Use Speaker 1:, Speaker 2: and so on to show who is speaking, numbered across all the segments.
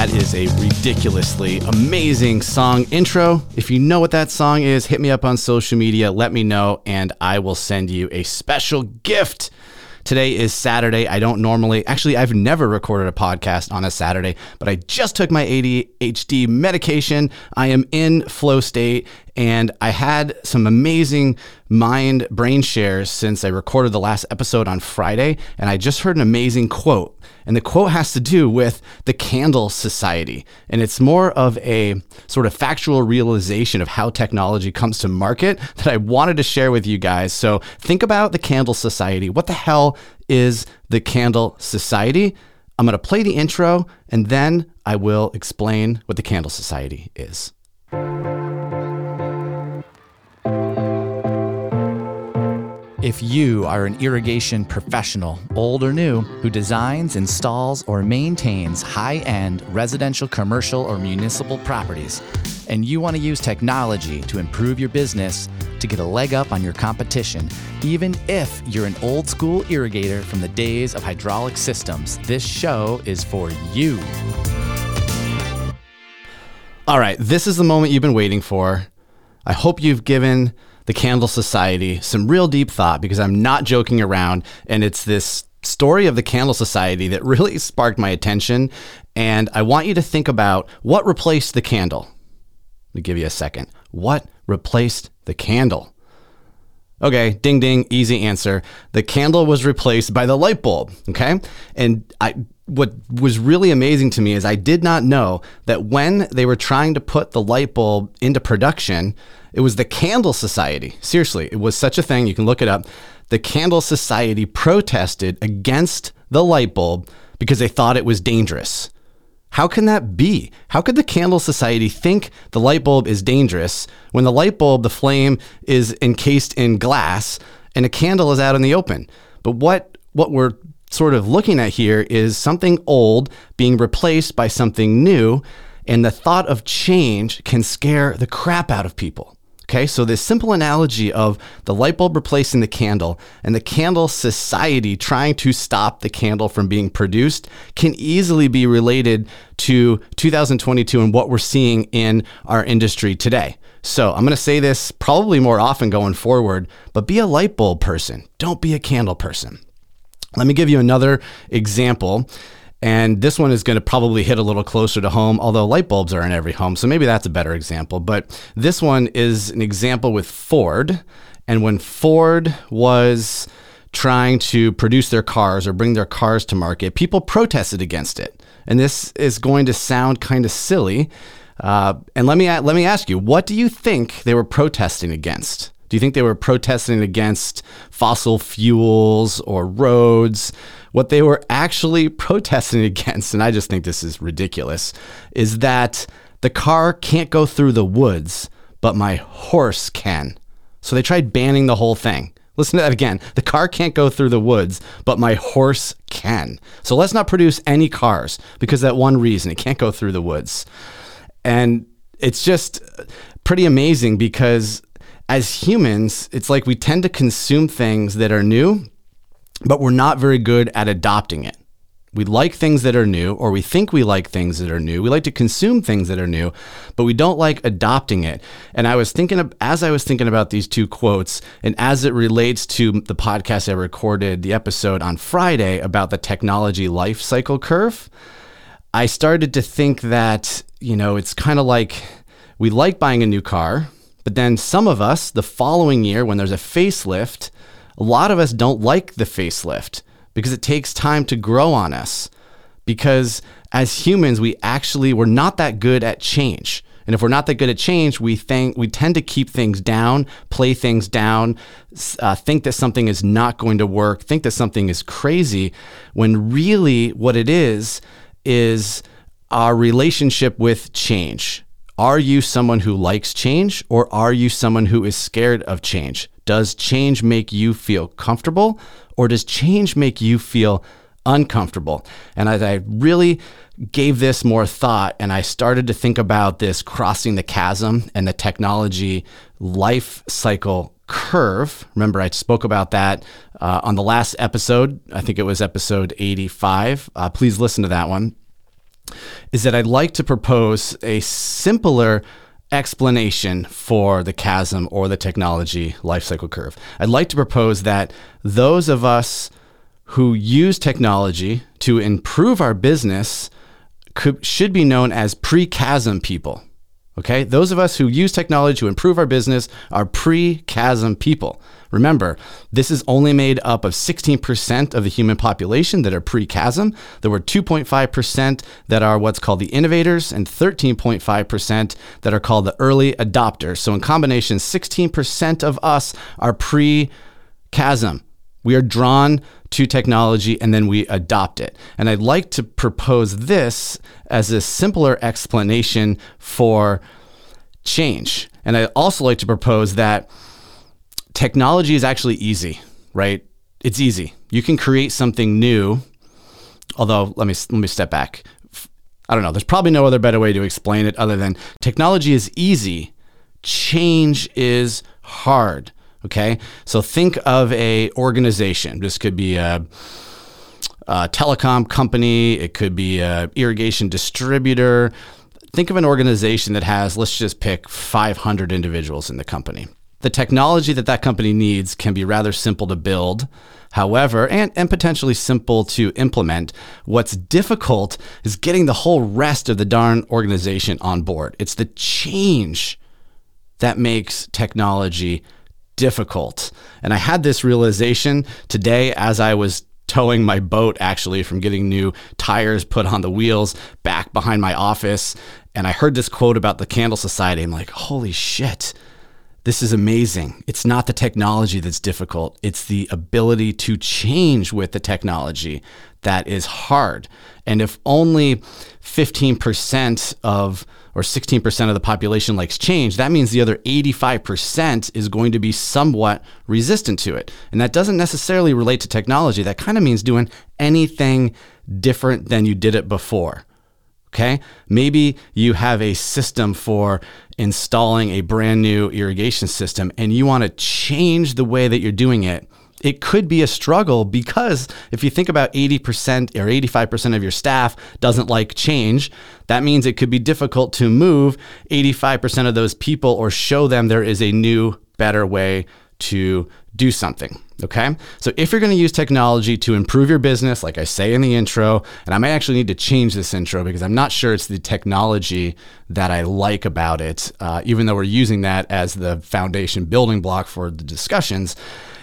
Speaker 1: That is a ridiculously amazing song intro. If you know what that song is, hit me up on social media, let me know, and I will send you a special gift. Today is Saturday. I don't normally, actually, I've never recorded a podcast on a Saturday, but I just took my ADHD medication. I am in flow state and I had some amazing mind brain shares since I recorded the last episode on Friday. And I just heard an amazing quote. And the quote has to do with the Candle Society. And it's more of a sort of factual realization of how technology comes to market that I wanted to share with you guys. So think about the Candle Society. What the hell is the Candle Society? I'm going to play the intro and then I will explain what the Candle Society is. If you are an irrigation professional, old or new, who designs, installs, or maintains high end residential, commercial, or municipal properties, and you want to use technology to improve your business to get a leg up on your competition, even if you're an old school irrigator from the days of hydraulic systems, this show is for you. All right, this is the moment you've been waiting for. I hope you've given the Candle Society some real deep thought because I'm not joking around. And it's this story of the Candle Society that really sparked my attention. And I want you to think about what replaced the candle. Let me give you a second. What replaced the candle? Okay, ding ding, easy answer. The candle was replaced by the light bulb. Okay. And I, what was really amazing to me is I did not know that when they were trying to put the light bulb into production, it was the Candle Society. Seriously, it was such a thing. You can look it up. The Candle Society protested against the light bulb because they thought it was dangerous. How can that be? How could the Candle Society think the light bulb is dangerous when the light bulb, the flame, is encased in glass and a candle is out in the open? But what what we're sort of looking at here is something old being replaced by something new, and the thought of change can scare the crap out of people. Okay, so this simple analogy of the light bulb replacing the candle and the candle society trying to stop the candle from being produced can easily be related to 2022 and what we're seeing in our industry today. So I'm going to say this probably more often going forward, but be a light bulb person. Don't be a candle person. Let me give you another example. And this one is going to probably hit a little closer to home, although light bulbs are in every home. So maybe that's a better example. But this one is an example with Ford. And when Ford was trying to produce their cars or bring their cars to market, people protested against it. And this is going to sound kind of silly. Uh, and let me let me ask you, what do you think they were protesting against? Do you think they were protesting against fossil fuels or roads? What they were actually protesting against, and I just think this is ridiculous, is that the car can't go through the woods, but my horse can. So they tried banning the whole thing. Listen to that again. The car can't go through the woods, but my horse can. So let's not produce any cars because that one reason it can't go through the woods. And it's just pretty amazing because as humans, it's like we tend to consume things that are new but we're not very good at adopting it. We like things that are new, or we think we like things that are new. We like to consume things that are new, but we don't like adopting it. And I was thinking, as I was thinking about these two quotes, and as it relates to the podcast I recorded, the episode on Friday about the technology life cycle curve, I started to think that, you know, it's kind of like we like buying a new car, but then some of us, the following year, when there's a facelift, a lot of us don't like the facelift because it takes time to grow on us. Because as humans, we actually we're not that good at change. And if we're not that good at change, we think we tend to keep things down, play things down, uh, think that something is not going to work, think that something is crazy, when really what it is is our relationship with change. Are you someone who likes change or are you someone who is scared of change? Does change make you feel comfortable or does change make you feel uncomfortable? And as I really gave this more thought and I started to think about this crossing the chasm and the technology life cycle curve. Remember, I spoke about that uh, on the last episode. I think it was episode 85. Uh, please listen to that one. is that I'd like to propose a simpler explanation for the chasm or the technology life cycle curve. I'd like to propose that those of us who use technology to improve our business could, should be known as pre chasm people. Okay, those of us who use technology to improve our business are pre chasm people. Remember, this is only made up of 16% of the human population that are pre chasm. There were 2.5% that are what's called the innovators and 13.5% that are called the early adopters. So, in combination, 16% of us are pre chasm. We are drawn to technology and then we adopt it. And I'd like to propose this as a simpler explanation for change. And I'd also like to propose that technology is actually easy, right? It's easy. You can create something new. Although, let me let me step back. I don't know. There's probably no other better way to explain it other than technology is easy. Change is hard. Okay, so think of a organization. This could be a, a telecom company. It could be a irrigation distributor. Think of an organization that has, let's just pick 500 individuals in the company. The technology that that company needs can be rather simple to build. However, and, and potentially simple to implement, what's difficult is getting the whole rest of the darn organization on board. It's the change that makes technology difficult. And I had this realization today as I was towing my boat actually from getting new tires put on the wheels back behind my office. And I heard this quote about the Candle Society. I'm like, holy shit. This is amazing. It's not the technology that's difficult. It's the ability to change with the technology that is hard. And if only 15% of or 16% of the population likes change, that means the other 85% is going to be somewhat resistant to it. And that doesn't necessarily relate to technology. That kind of means doing anything different than you did it before. Okay. Maybe you have a system for installing a brand new irrigation system and you want to change the way that you're doing it it could be a struggle because if you think about 80% or 85% of your staff doesn't like change, that means it could be difficult to move 85% of those people or show them there is a new, better way to do something. Okay. So if you're going to use technology to improve your business, like I say in the intro, and I might actually need to change this intro because I'm not sure it's the technology that I like about it, uh, even though we're using that as the foundation building block for the discussions.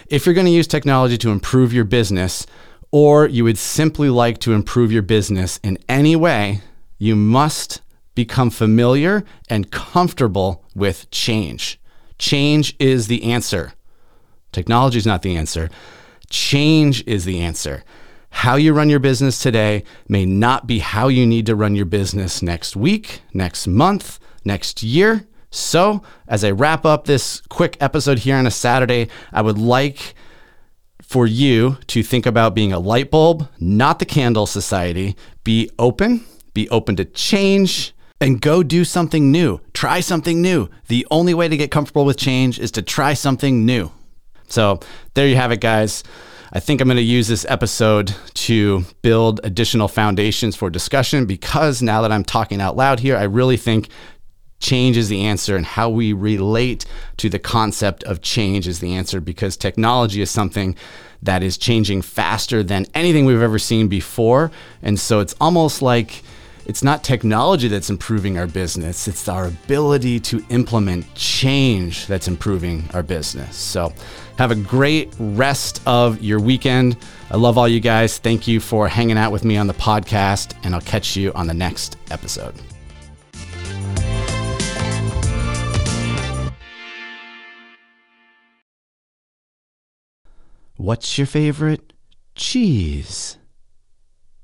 Speaker 1: If you're going to use technology to improve your business, or you would simply like to improve your business in any way, you must become familiar and comfortable with change. Change is the answer. Technology is not the answer. Change is the answer. How you run your business today may not be how you need to run your business next week, next month, next year. So, as I wrap up this quick episode here on a Saturday, I would like for you to think about being a light bulb, not the candle society. Be open, be open to change, and go do something new. Try something new. The only way to get comfortable with change is to try something new. So, there you have it, guys. I think I'm going to use this episode to build additional foundations for discussion because now that I'm talking out loud here, I really think change is the answer and how we relate to the concept of change is the answer because technology is something that is changing faster than anything we've ever seen before. And so it's almost like it's not technology that's improving our business, it's our ability to implement change that's improving our business. So have a great rest of your weekend. I love all you guys. Thank you for hanging out with me on the podcast, and I'll catch you on the next episode. What's your favorite cheese?